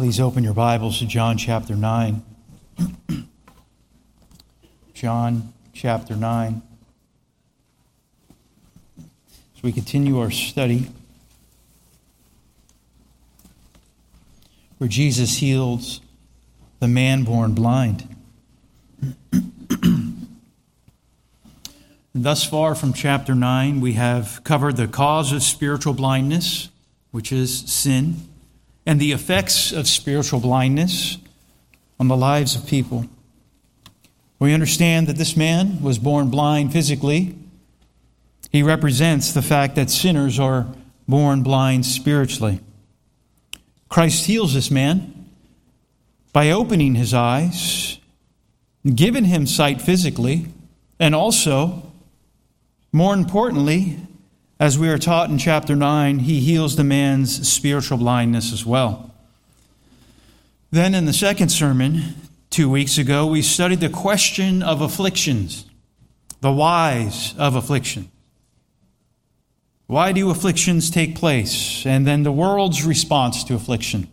Please open your Bibles to John chapter 9. John chapter 9. As we continue our study, where Jesus heals the man born blind. Thus far from chapter 9, we have covered the cause of spiritual blindness, which is sin, and the effects of spiritual blindness on the lives of people. We understand that this man was born blind physically. He represents the fact that sinners are born blind spiritually. Christ heals this man by opening his eyes, giving him sight physically, and also more importantly, as we are taught in chapter 9, he heals the man's spiritual blindness as well. Then in the second sermon, two weeks ago, we studied the question of afflictions, the whys of affliction. Why do afflictions take place? And then the world's response to affliction,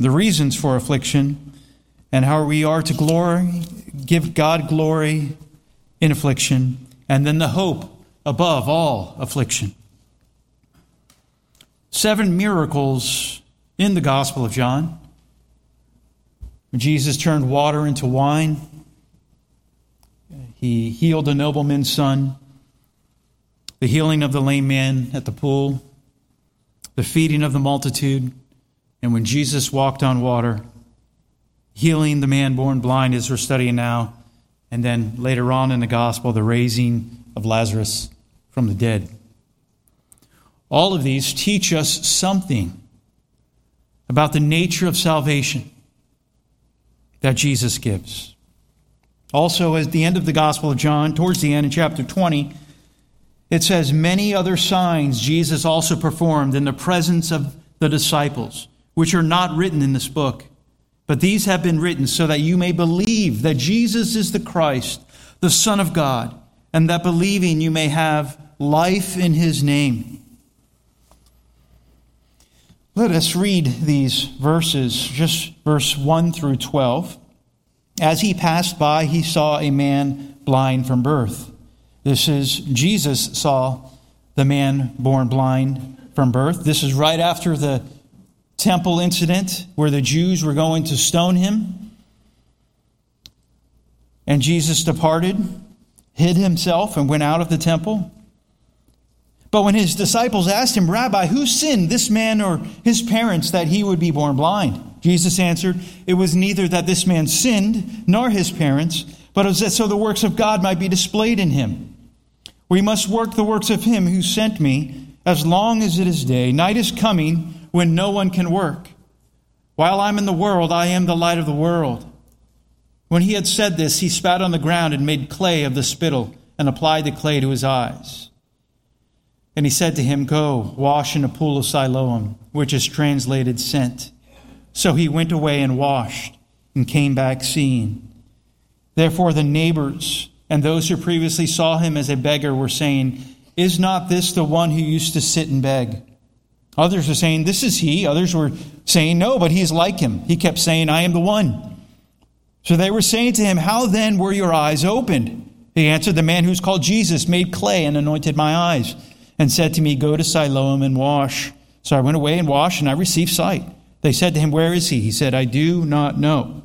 the reasons for affliction, and how we are to glory, give God glory in affliction and then the hope above all affliction. Seven miracles in the Gospel of John. Jesus turned water into wine. He healed a nobleman's son. The healing of the lame man at the pool. The feeding of the multitude. And when Jesus walked on water, healing the man born blind, as we're studying now, and then later on in the gospel, the raising of Lazarus from the dead. All of these teach us something about the nature of salvation that Jesus gives. Also, at the end of the Gospel of John, towards the end in chapter 20, it says, Many other signs Jesus also performed in the presence of the disciples, which are not written in this book. But these have been written so that you may believe that Jesus is the Christ, the Son of God, and that believing you may have life in his name. Let us read these verses, just verse 1 through 12. As he passed by, he saw a man blind from birth. This is Jesus saw the man born blind from birth. This is right after the temple incident where the Jews were going to stone him. And Jesus departed, hid himself, and went out of the temple. But when his disciples asked him, Rabbi, who sinned, this man or his parents, that he would be born blind? Jesus answered, It was neither that this man sinned, nor his parents, but it was that so the works of God might be displayed in him. We must work the works of him who sent me as long as it is day. Night is coming when no one can work. While I'm in the world, I am the light of the world. When he had said this, he spat on the ground and made clay of the spittle and applied the clay to his eyes. And he said to him, Go, wash in a pool of Siloam, which is translated sent. So he went away and washed and came back seeing. Therefore, the neighbors and those who previously saw him as a beggar were saying, Is not this the one who used to sit and beg? Others were saying, This is he. Others were saying, No, but he's like him. He kept saying, I am the one. So they were saying to him, How then were your eyes opened? He answered, The man who's called Jesus made clay and anointed my eyes, and said to me, Go to Siloam and wash. So I went away and washed, and I received sight. They said to him, Where is he? He said, I do not know.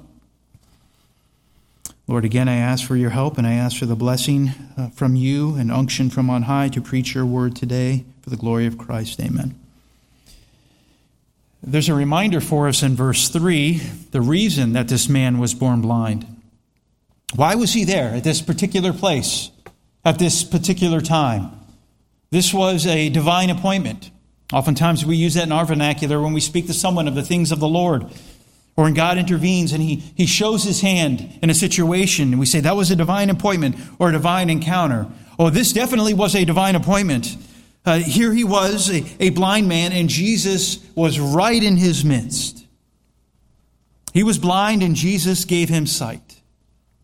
Lord, again, I ask for your help, and I ask for the blessing uh, from you and unction from on high to preach your word today for the glory of Christ. Amen. There's a reminder for us in verse 3 the reason that this man was born blind. Why was he there at this particular place, at this particular time? This was a divine appointment. Oftentimes we use that in our vernacular when we speak to someone of the things of the Lord. Or when God intervenes and he, he shows his hand in a situation, and we say that was a divine appointment or a divine encounter. Oh, this definitely was a divine appointment. Uh, here he was, a, a blind man, and Jesus was right in his midst. He was blind, and Jesus gave him sight.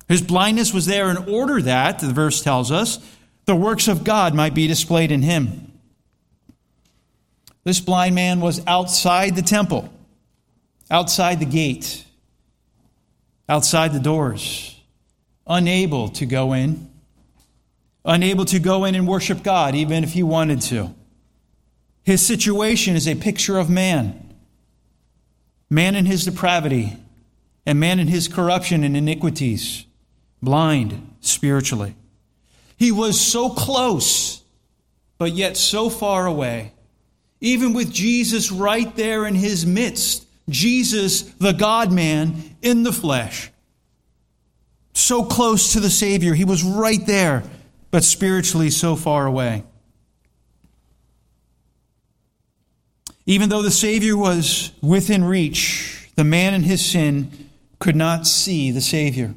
His blindness was there in order that, the verse tells us, the works of God might be displayed in him. This blind man was outside the temple. outside the gate, outside the doors, unable to go in, unable to go in and worship God, even if he wanted to. His situation is a picture of man man in his depravity, and man in his corruption and iniquities, blind spiritually. He was so close, but yet so far away. Even with Jesus right there in his midst, Jesus, the God man in the flesh. So close to the Savior. He was right there, but spiritually so far away. Even though the Savior was within reach, the man in his sin could not see the Savior.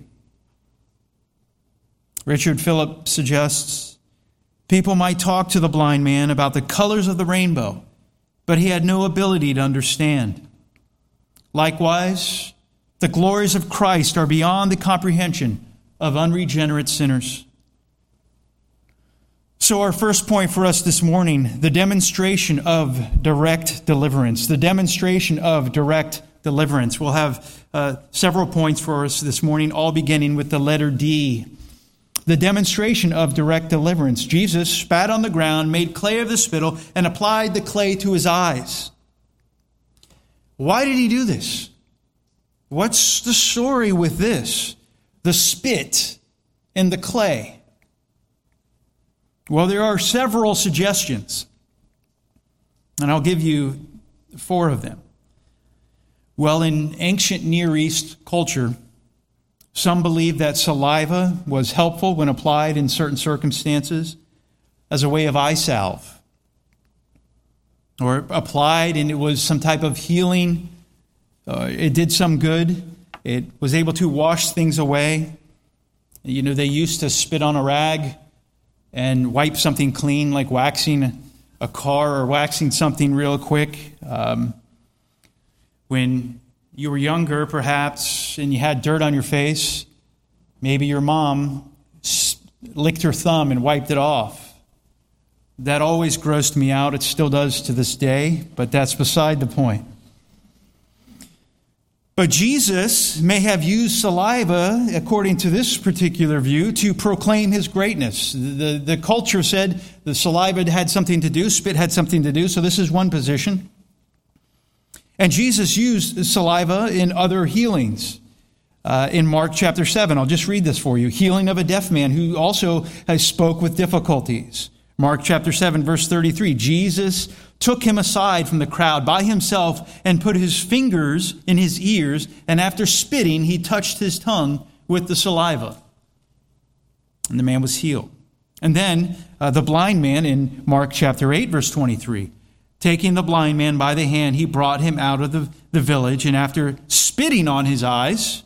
Richard Phillips suggests people might talk to the blind man about the colors of the rainbow, but he had no ability to understand. Likewise, the glories of Christ are beyond the comprehension of unregenerate sinners. So, our first point for us this morning the demonstration of direct deliverance. The demonstration of direct deliverance. We'll have uh, several points for us this morning, all beginning with the letter D the demonstration of direct deliverance. Jesus spat on the ground, made clay of the spittle, and applied the clay to his eyes. Why did he do this? What's the story with this? The spit and the clay. Well, there are several suggestions, and I'll give you four of them. Well, in ancient Near East culture, some believe that saliva was helpful when applied in certain circumstances as a way of eye salve, or applied and it was some type of healing. Uh, it did some good. It was able to wash things away. You know, they used to spit on a rag and wipe something clean, like waxing a car or waxing something real quick. Um, when you were younger, perhaps, and you had dirt on your face, maybe your mom licked her thumb and wiped it off. That always grossed me out. It still does to this day, but that's beside the point. But Jesus may have used saliva, according to this particular view, to proclaim his greatness. The, the culture said the saliva had something to do, spit had something to do, so this is one position. And Jesus used saliva in other healings. Uh, in Mark chapter 7, I'll just read this for you. Healing of a deaf man who also has spoke with difficulties. Mark chapter 7, verse 33. Jesus took him aside from the crowd by himself and put his fingers in his ears, and after spitting, he touched his tongue with the saliva. And the man was healed. And then uh, the blind man in Mark chapter 8, verse 23. Taking the blind man by the hand, he brought him out of the, the village, and after spitting on his eyes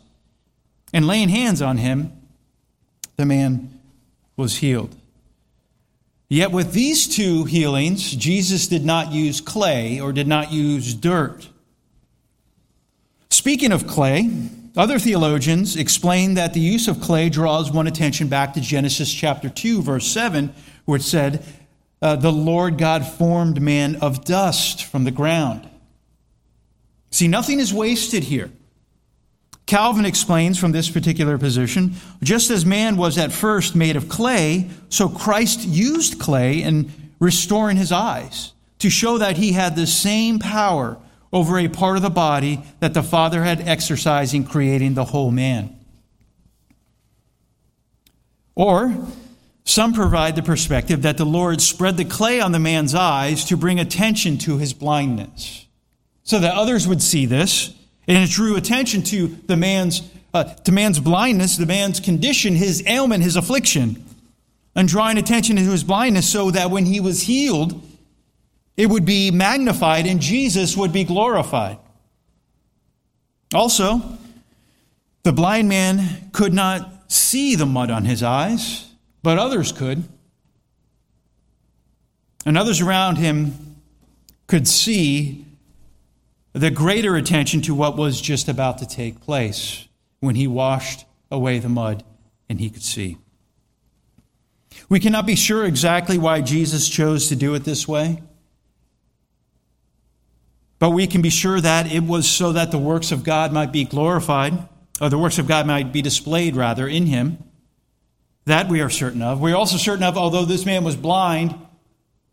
and laying hands on him, the man was healed. Yet with these two healings, Jesus did not use clay or did not use dirt. Speaking of clay, other theologians explain that the use of clay draws one attention back to Genesis chapter 2, verse 7, where it said, uh, the Lord God formed man of dust from the ground. See, nothing is wasted here. Calvin explains from this particular position just as man was at first made of clay, so Christ used clay in restoring his eyes to show that he had the same power over a part of the body that the Father had exercised in creating the whole man. Or, some provide the perspective that the Lord spread the clay on the man's eyes to bring attention to his blindness, so that others would see this, and it drew attention to the man's uh, to man's blindness, the man's condition, his ailment, his affliction, and drawing attention to his blindness, so that when he was healed, it would be magnified and Jesus would be glorified. Also, the blind man could not see the mud on his eyes but others could. And others around him could see the greater attention to what was just about to take place when he washed away the mud and he could see. We cannot be sure exactly why Jesus chose to do it this way. But we can be sure that it was so that the works of God might be glorified, or the works of God might be displayed, rather, in him. That we are certain of. We're also certain of, although this man was blind,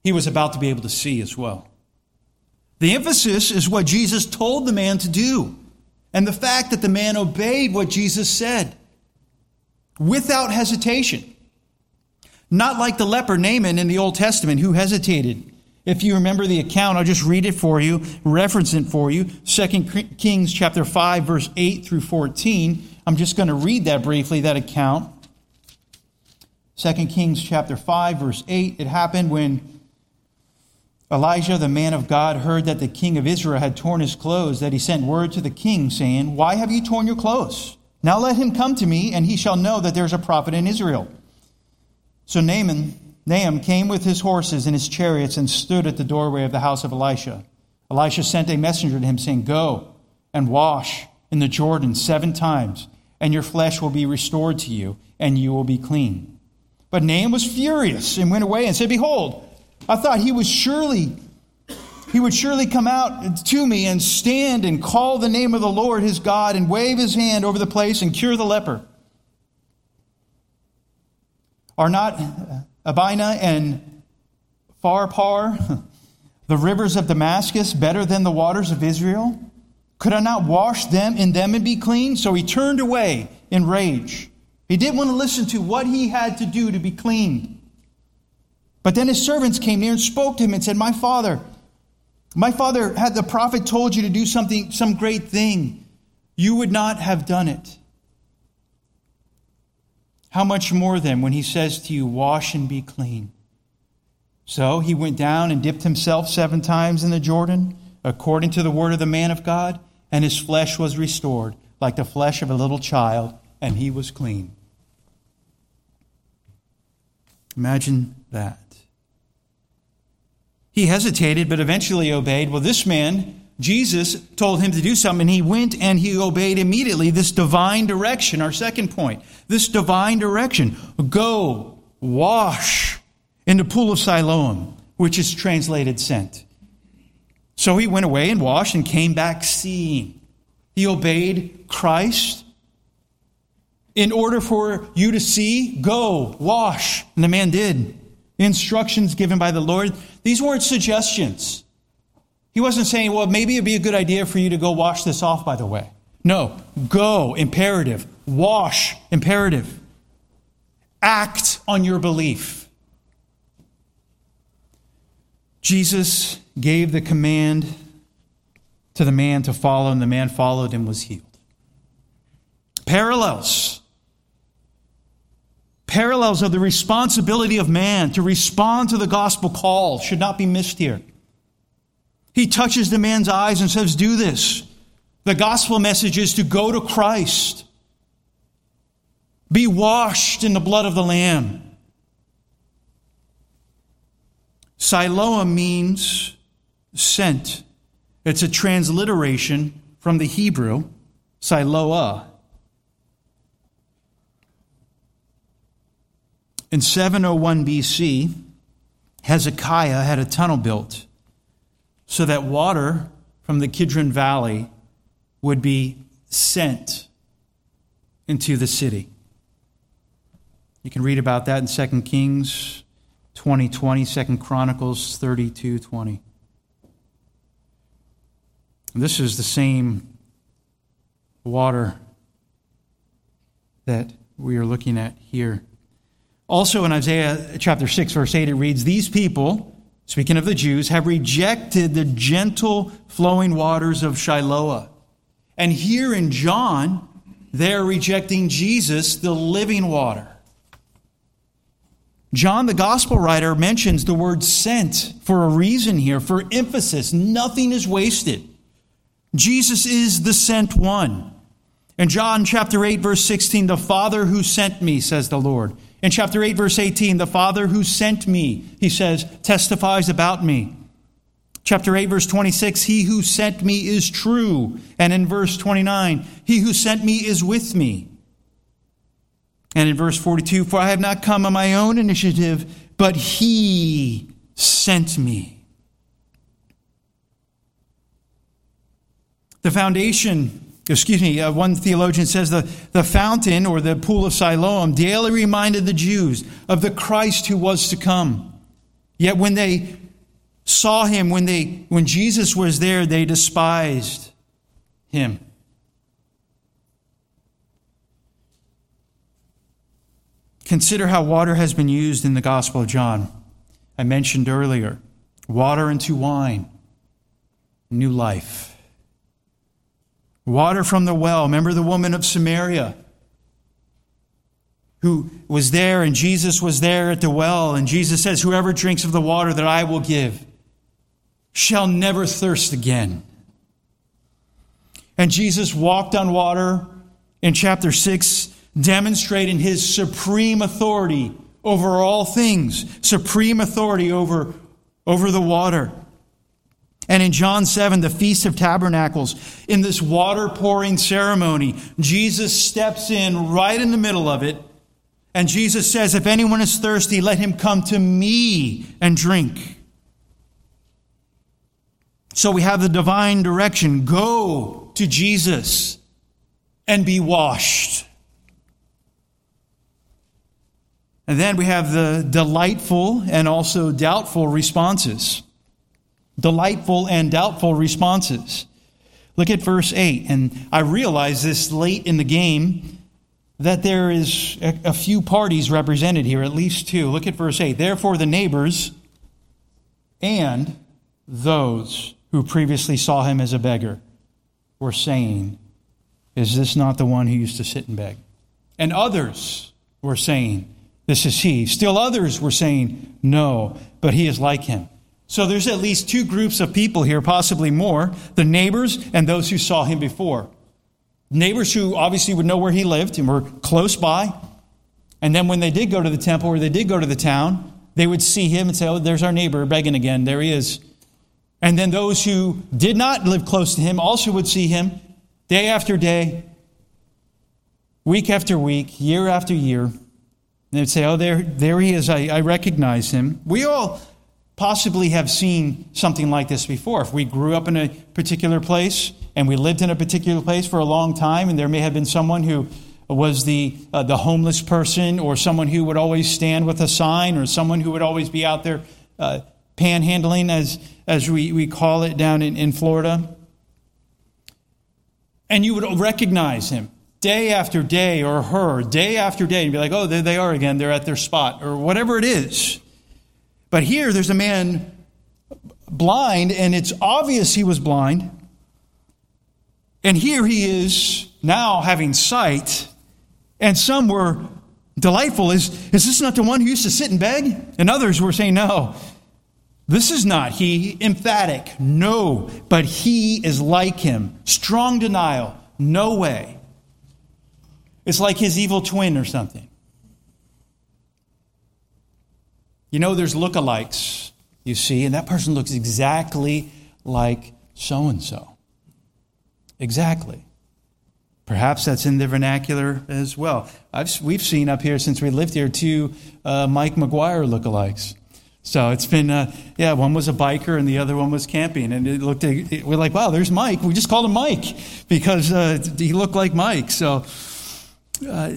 he was about to be able to see as well. The emphasis is what Jesus told the man to do, and the fact that the man obeyed what Jesus said without hesitation. Not like the leper Naaman in the Old Testament who hesitated. If you remember the account, I'll just read it for you, reference it for you. 2 Kings chapter 5 verse 8 through 14. I'm just going to read that briefly that account. 2 Kings chapter 5 verse 8 it happened when Elijah the man of God heard that the king of Israel had torn his clothes that he sent word to the king saying, "Why have you torn your clothes? Now let him come to me and he shall know that there's a prophet in Israel." So Naaman Nahum came with his horses and his chariots and stood at the doorway of the house of Elisha. Elisha sent a messenger to him saying, "Go and wash in the Jordan 7 times, and your flesh will be restored to you, and you will be clean." But Naaman was furious and went away and said, Behold, I thought he would surely he would surely come out to me and stand and call the name of the Lord his God and wave his hand over the place and cure the leper. Are not Abana and Pharpar, the rivers of Damascus, better than the waters of Israel? Could I not wash them in them and be clean? So he turned away in rage. He didn't want to listen to what he had to do to be clean. But then his servants came near and spoke to him and said, My father, my father had the prophet told you to do something, some great thing. You would not have done it. How much more then when he says to you, Wash and be clean? So he went down and dipped himself seven times in the Jordan, according to the word of the man of God, and his flesh was restored, like the flesh of a little child, and he was clean. Imagine that. He hesitated, but eventually obeyed. Well, this man, Jesus, told him to do something, and he went and he obeyed immediately. This divine direction, our second point. This divine direction. Go, wash in the pool of Siloam, which is translated sent. So he went away and washed and came back seeing. He obeyed Christ in order for you to see, go, wash. And the man did. instructions given by the Lord, these weren't suggestions. He wasn't saying, well, maybe it'd be a good idea for you to go wash this off, by the way. No, go, imperative. Wash, imperative. Act on your belief. Jesus gave the command to the man to follow, and the man followed and was healed. Parallels parallels of the responsibility of man to respond to the gospel call should not be missed here. He touches the man's eyes and says, Do this. The gospel message is to go to Christ, be washed in the blood of the Lamb. Siloam means sent. It's a transliteration from the Hebrew, Siloah, In 701 BC, Hezekiah had a tunnel built so that water from the Kidron Valley would be sent into the city. You can read about that in 2 Kings 20, 20, 2 Chronicles 32, 20. this is the same water that we are looking at here. Also in Isaiah chapter 6, verse 8, it reads, These people, speaking of the Jews, have rejected the gentle flowing waters of Shiloah. And here in John, they're rejecting Jesus, the living water. John, the gospel writer, mentions the word sent for a reason here, for emphasis. Nothing is wasted. Jesus is the sent one. In John chapter 8, verse 16, the Father who sent me, says the Lord. In chapter 8, verse 18, the Father who sent me, he says, testifies about me. Chapter 8, verse 26, he who sent me is true. And in verse 29, he who sent me is with me. And in verse 42, for I have not come on my own initiative, but he sent me. The foundation, excuse me, uh, one theologian says the, the fountain or the pool of Siloam daily reminded the Jews of the Christ who was to come. Yet when they saw him, when, they, when Jesus was there, they despised him. Consider how water has been used in the Gospel of John. I mentioned earlier water into wine, new life. Water from the well. Remember the woman of Samaria who was there, and Jesus was there at the well, and Jesus says, Whoever drinks of the water that I will give shall never thirst again. And Jesus walked on water in chapter 6 demonstrating his supreme authority over all things, supreme authority over, over the water. And in John 7, the Feast of Tabernacles, in this water pouring ceremony, Jesus steps in right in the middle of it. And Jesus says, If anyone is thirsty, let him come to me and drink. So we have the divine direction go to Jesus and be washed. And then we have the delightful and also doubtful responses. Delightful and doubtful responses. Look at verse 8. And I realize this late in the game that there is a, few parties represented here, at least two. Look at verse 8. Therefore, the neighbors and those who previously saw him as a beggar were saying, Is this not the one who used to sit and beg? And others were saying, this is he. Still others were saying, no, but he is like him. So there's at least two groups of people here, possibly more the neighbors and those who saw him before. Neighbors who obviously would know where he lived and were close by. And then when they did go to the temple or they did go to the town, they would see him and say, Oh, there's our neighbor begging again. There he is. And then those who did not live close to him also would see him day after day, week after week, year after year. And They'd say, Oh, there, there he is. I, I recognize him. We all possibly have seen something like this before. If we grew up in a particular place and we lived in a particular place for a long time, and there may have been someone who was the, uh, the homeless person, or someone who would always stand with a sign, or someone who would always be out there uh, panhandling, as, as we, we call it down in, in Florida. And you would recognize him day after day or her day after day and be like, oh, there they are again. They're at their spot or whatever it is. But here there's a man blind and it's obvious he was blind. And here he is now having sight. And some were delightful. Is, is this not the one who used to sit and beg? And others were saying, no, this is not he. Emphatic, no, but he is like him. Strong denial, no way. It's like his evil twin or something. You know, there's lookalikes, you see, and that person looks exactly like so and so. Exactly. Perhaps that's in the vernacular as well. I've, we've seen up here since we lived here two uh, Mike McGuire lookalikes. So it's been, uh, yeah, one was a biker and the other one was camping. And it looked, it, we're like, wow, there's Mike. We just called him Mike because uh, he looked like Mike. So uh,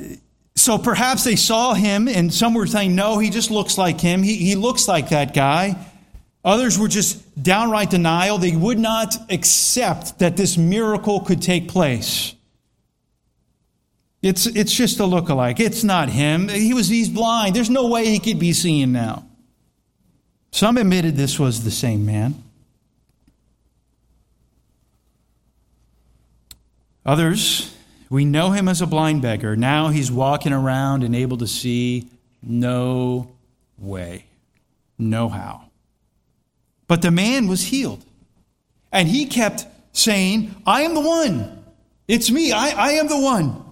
so perhaps they saw him, and some were saying, no, he just looks like him. He, he looks like that guy. Others were just downright denial. They would not accept that this miracle could take place. It's, it's just a look-alike. It's not him. He was he's blind. There's no way he could be seeing now. Some admitted this was the same man. Others we know him as a blind beggar. Now he's walking around and able to see. No way. No how. But the man was healed. And he kept saying, I am the one. It's me. I, I am the one.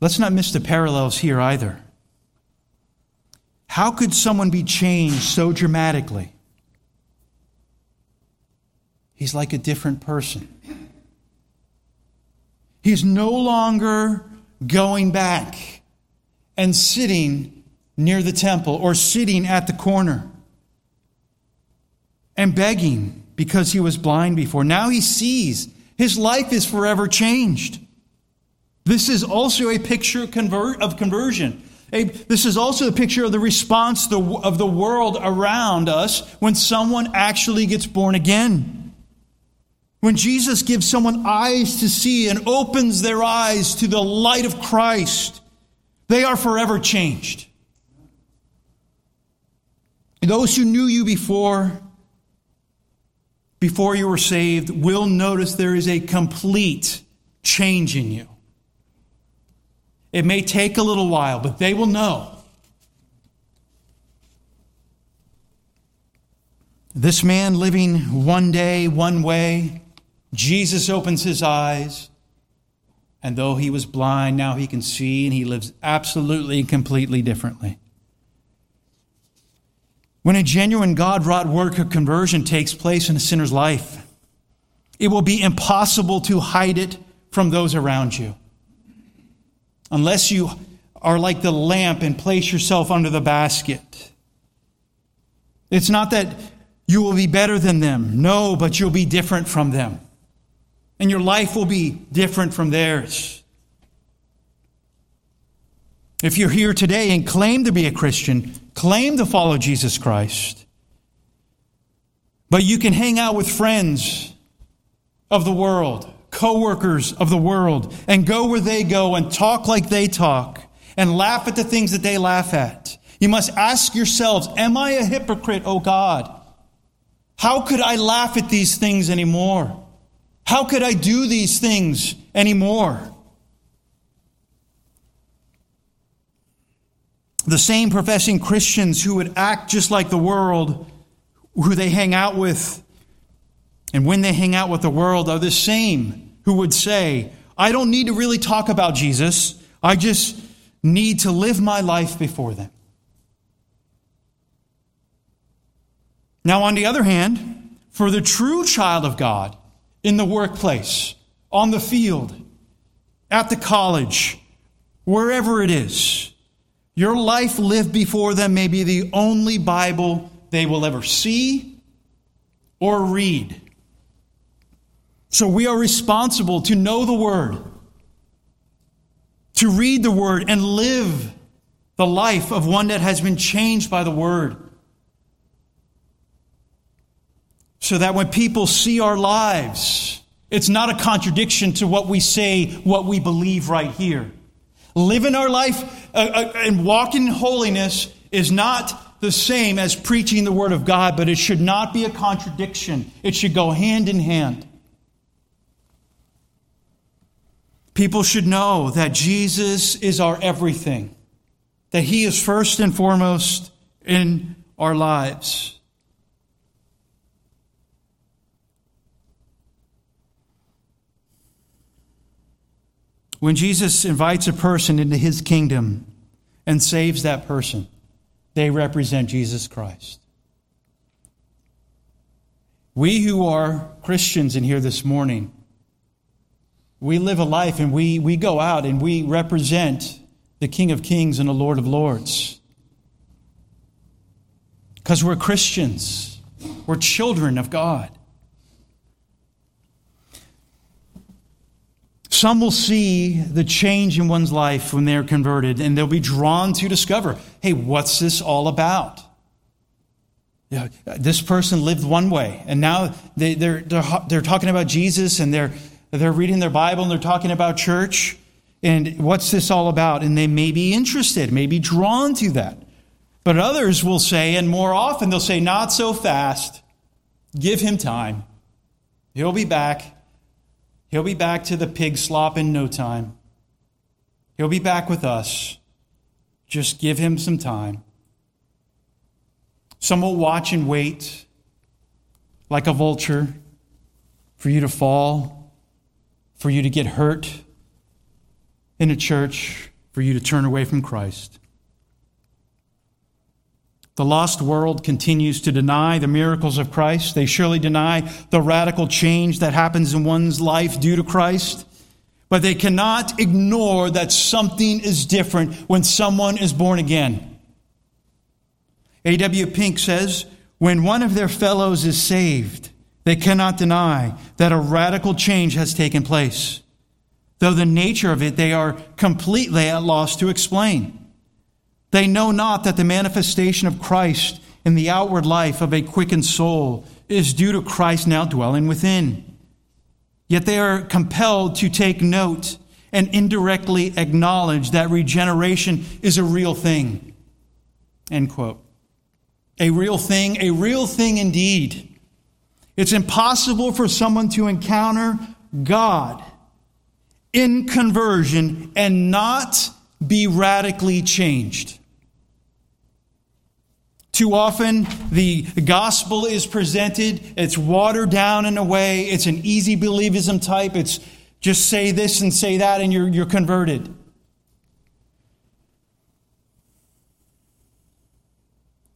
Let's not miss the parallels here either. How could someone be changed so dramatically? He's like a different person. He's no longer going back and sitting near the temple or sitting at the corner. and begging because he was blind before. Now he sees. His life is forever changed. This is also a picture of conversion. this is also a picture of the response of the world around us when someone actually gets born again. When Jesus gives someone eyes to see and opens their eyes to the light of Christ, they are forever changed. Those who knew you before, before you were saved, will notice there is a complete change in you. It may take a little while, but they will know. This man living one day, one way, Jesus opens his eyes, and though he was blind, now he can see, and he lives absolutely and completely differently. When a genuine God wrought work of conversion takes place in a sinner's life, it will be impossible to hide it from those around you unless you are like the lamp and place yourself under the basket. It's not that you will be better than them. No, but you'll be different from them. And your life will be different from theirs. If you're here today and claim to be a Christian, claim to follow Jesus Christ, but you can hang out with friends of the world co-workers of the world and go where they go and talk like they talk and laugh at the things that they laugh at. You must ask yourselves, am I a hypocrite, O God? How could I laugh at these things anymore? How could I do these things anymore? The same professing Christians who would act just like the world, who they hang out with, and when they hang out with the world are the same who would say, I don't need to really talk about Jesus. I just need to live my life before them. Now, on the other hand, for the true child of God in the workplace, on the field, at the college, wherever it is, your life lived before them may be the only Bible they will ever see or read. So we are responsible to know the Word, to read the Word, and live the life of one that has been changed by the Word. So that when people see our lives, it's not a contradiction to what we say, what we believe right here. Living our life uh, uh, and walking in holiness is not the same as preaching the Word of God, but it should not be a contradiction. It should go hand in hand. People should know that Jesus is our everything, that He is first and foremost in our lives. When Jesus invites a person into His kingdom and saves that person, they represent Jesus Christ. We who are Christians in here this morning, we live a life and we, we go out and we represent the King of Kings and the Lord of Lords. Because we're Christians, we're children of God. Some will see the change in one's life when they're converted, and they'll be drawn to discover hey, what's this all about? Yeah, this person lived one way, and now they, they're, they're, they're talking about Jesus and they're they're reading their Bible and they're talking about church and what's this all about? And they may be interested, may be drawn to that. But others will say, and more often they'll say, not so fast. Give him time. He'll be back. He'll be back to the pig slop in no time. He'll be back with us. Just give him some time. Some will watch and wait like a vulture for you to fall for you to get hurt in a church, for you to turn away from Christ. The lost world continues to deny the miracles of Christ. They surely deny the radical change that happens in one's life due to Christ. But they cannot ignore that something is different when someone is born again. A.W. Pink says, when one of their fellows is saved, they cannot deny that a radical change has taken place, though the nature of it they are completely at loss to explain. They know not that the manifestation of Christ in the outward life of a quickened soul is due to Christ now dwelling within. Yet they are compelled to take note and indirectly acknowledge that regeneration is a real thing. End quote. A real thing, a real thing indeed. It's impossible for someone to encounter God in conversion and not be radically changed. Too often, the gospel is presented, it's watered down in a way, it's an easy believism type, it's just say this and say that and you're, you're converted.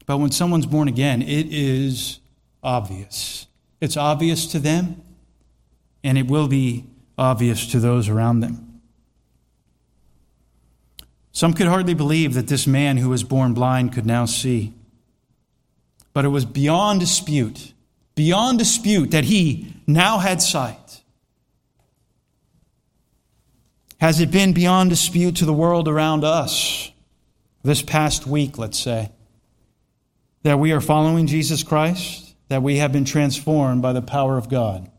But when someone's born again, it is obvious. It's obvious to them, and it will be obvious to those around them. Some could hardly believe that this man who was born blind could now see. But it was beyond dispute, beyond dispute that he now had sight. Has it been beyond dispute to the world around us this past week, let's say, that we are following Jesus Christ, that we have been transformed by the power of God?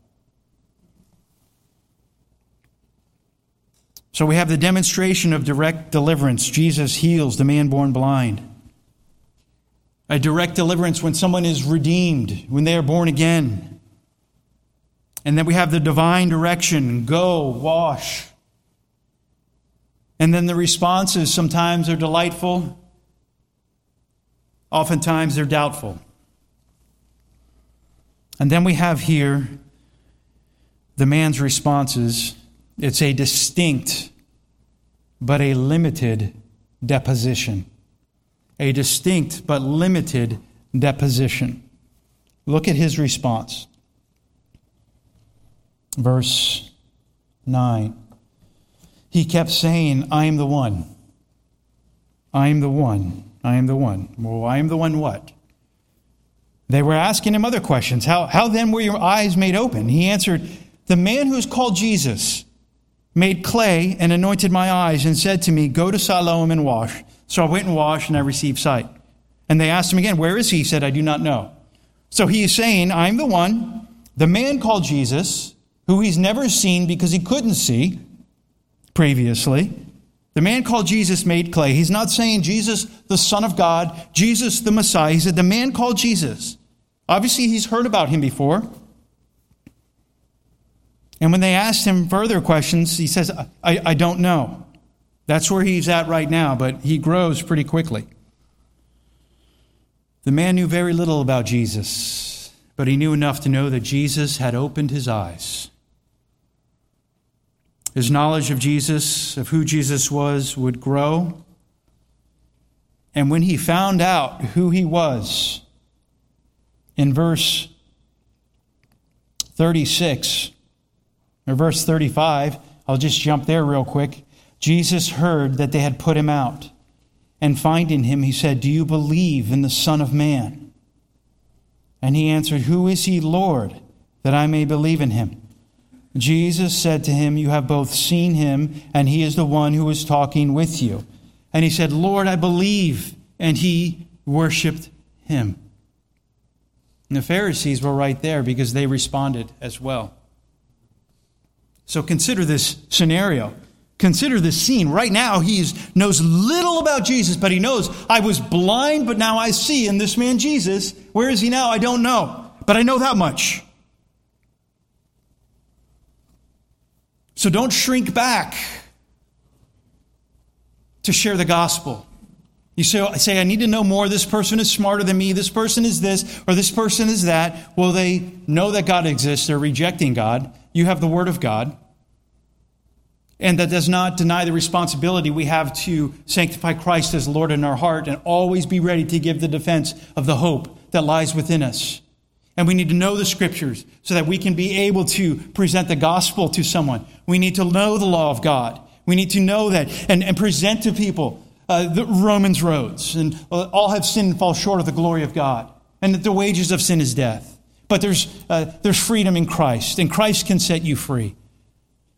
So we have the demonstration of direct deliverance. Jesus heals the man born blind. A direct deliverance when someone is redeemed, when they are born again. And then we have the divine direction go, wash, and then the responses sometimes are delightful, oftentimes they're doubtful. And then we have here the man's responses. It's a distinct but a limited deposition. A distinct but limited deposition. Look at his response. Verse 9 he kept saying, I am the one. I am the one. I am the one. Well, I am the one what? They were asking him other questions. How, how then were your eyes made open? He answered, The man who is called Jesus made clay and anointed my eyes and said to me, Go to Siloam and wash. So I went and washed and I received sight. And they asked him again, Where is he? He said, I do not know. So he is saying, I'm the one. The man called Jesus, who he's never seen because he couldn't see, previously. The man called Jesus made clay. He's not saying Jesus, the Son of God, Jesus, the Messiah. He said the man called Jesus. Obviously, he's heard about him before. And when they asked him further questions, he says, I, I don't know. That's where he's at right now, but he grows pretty quickly. The man knew very little about Jesus, but he knew enough to know that Jesus had opened his eyes. His knowledge of Jesus, of who Jesus was, would grow. And when he found out who he was, in verse 36, or verse 35, I'll just jump there real quick. Jesus heard that they had put him out. And finding him, he said, Do you believe in the Son of Man? And he answered, Who is he, Lord, that I may believe in him? Jesus said to him, You have both seen him, and he is the one who is talking with you. And he said, Lord, I believe. And he worshiped him. And the Pharisees were right there because they responded as well. So consider this scenario. Consider this scene. Right now, he knows little about Jesus, but he knows, I was blind, but now I see. in this man, Jesus, where is he now? I don't know. But I know that much. So don't shrink back to share the gospel. You say, say, I need to know more. This person is smarter than me. This person is this, or this person is that. Well, they know that God exists. They're rejecting God. You have the Word of God. And that does not deny the responsibility we have to sanctify Christ as Lord in our heart and always be ready to give the defense of the hope that lies within us. And we need to know the scriptures so that we can be able to present the gospel to someone. We need to know the law of God. We need to know that and, and present to people uh, the Romans roads and uh, all have sinned and fall short of the glory of God. and that the wages of sin is death. But there's, uh, there's freedom in Christ, and Christ can set you free.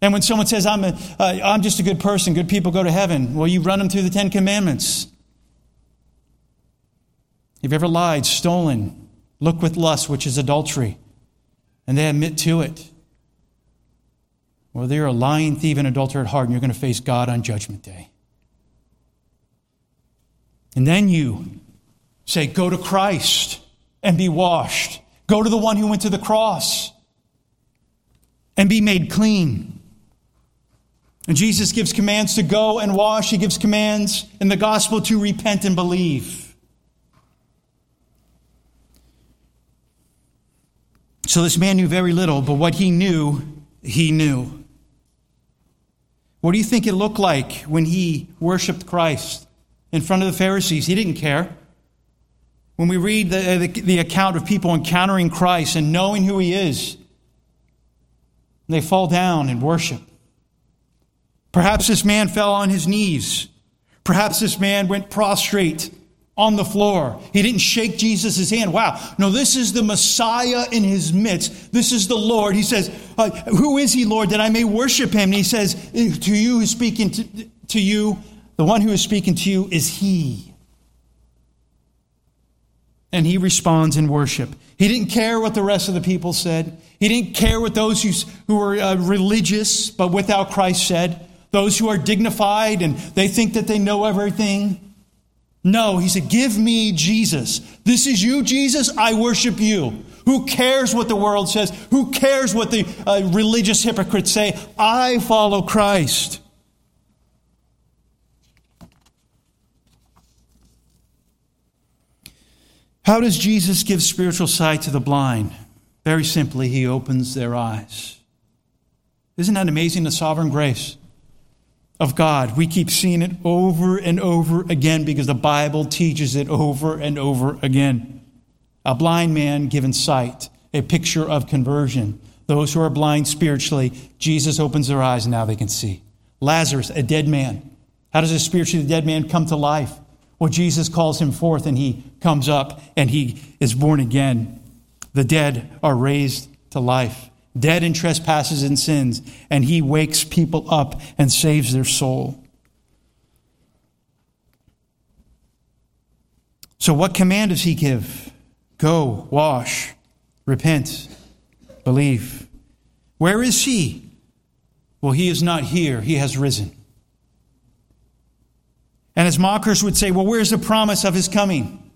And when someone says, I'm, a, uh, I'm just a good person, good people go to heaven, well, you run them through the Ten Commandments. Have you ever lied, stolen, looked with lust, which is adultery, and they admit to it? Well, they're a lying thief and adulterer at heart, and you're going to face God on Judgment Day. And then you say, Go to Christ and be washed. Go to the one who went to the cross and be made clean. And Jesus gives commands to go and wash. He gives commands in the gospel to repent and believe. So this man knew very little, but what he knew, he knew. What do you think it looked like when he worshiped Christ in front of the Pharisees? He didn't care. When we read the, the, the account of people encountering Christ and knowing who he is, they fall down and worship. Perhaps this man fell on his knees. Perhaps this man went prostrate on the floor. He didn't shake Jesus' hand. Wow. No, this is the Messiah in his midst. This is the Lord. He says, uh, Who is he, Lord, that I may worship him? And he says, To you who's speaking to, to you, the one who is speaking to you is he. And he responds in worship. He didn't care what the rest of the people said. He didn't care what those who, who were uh, religious but without Christ said. Those who are dignified and they think that they know everything. No, he said, Give me Jesus. This is you, Jesus. I worship you. Who cares what the world says? Who cares what the uh, religious hypocrites say? I follow Christ. How does Jesus give spiritual sight to the blind? Very simply, he opens their eyes. Isn't that amazing, the sovereign grace? Of God. We keep seeing it over and over again because the Bible teaches it over and over again. A blind man given sight, a picture of conversion. Those who are blind spiritually, Jesus opens their eyes and now they can see. Lazarus, a dead man. How does a spiritually dead man come to life? Well, Jesus calls him forth and he comes up and he is born again. The dead are raised to life dead in trespasses and sins, and he wakes people up and saves their soul. So, what command does he give? Go, wash, repent, believe. Where is he? Well, he is not here, he has risen. And his mockers would say, Well, where's the promise of his coming?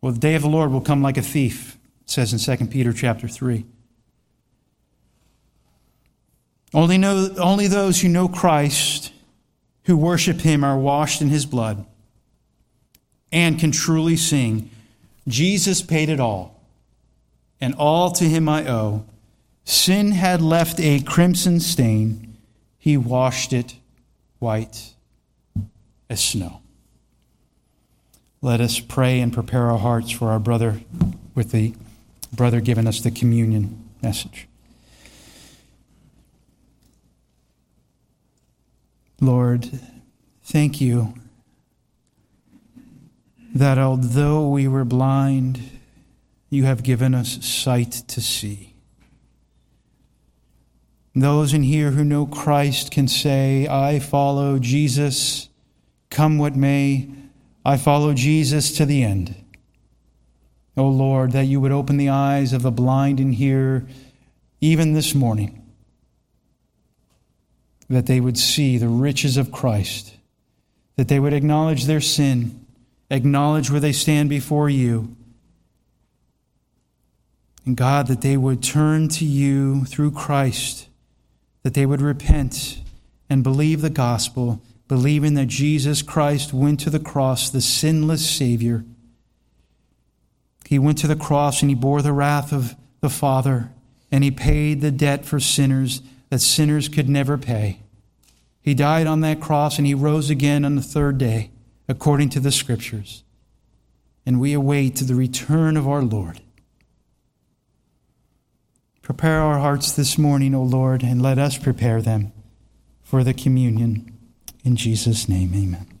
Well, the day of the Lord will come like a thief. Says in 2 Peter chapter 3. Only, know, only those who know Christ, who worship him, are washed in his blood and can truly sing, Jesus paid it all, and all to him I owe. Sin had left a crimson stain, he washed it white as snow. Let us pray and prepare our hearts for our brother with the brother giving us the communion message. Lord, thank you that although we were blind, you have given us sight to see. Those in here who know Christ can say, I follow Jesus, come what may, I follow Jesus to the end. O oh Lord, that you would open the eyes of the blind and hear even this morning, that they would see the riches of Christ, that they would acknowledge their sin, acknowledge where they stand before you. And God, that they would turn to you through Christ, that they would repent and believe the gospel, believing that Jesus Christ went to the cross, the sinless Savior he went to the cross and he bore the wrath of the Father, and he paid the debt for sinners that sinners could never pay. He died on that cross and he rose again on the third day, according to the Scriptures. And we await the return of our Lord. Prepare our hearts this morning, O Lord, and let us prepare them for the communion. In Jesus' name, amen.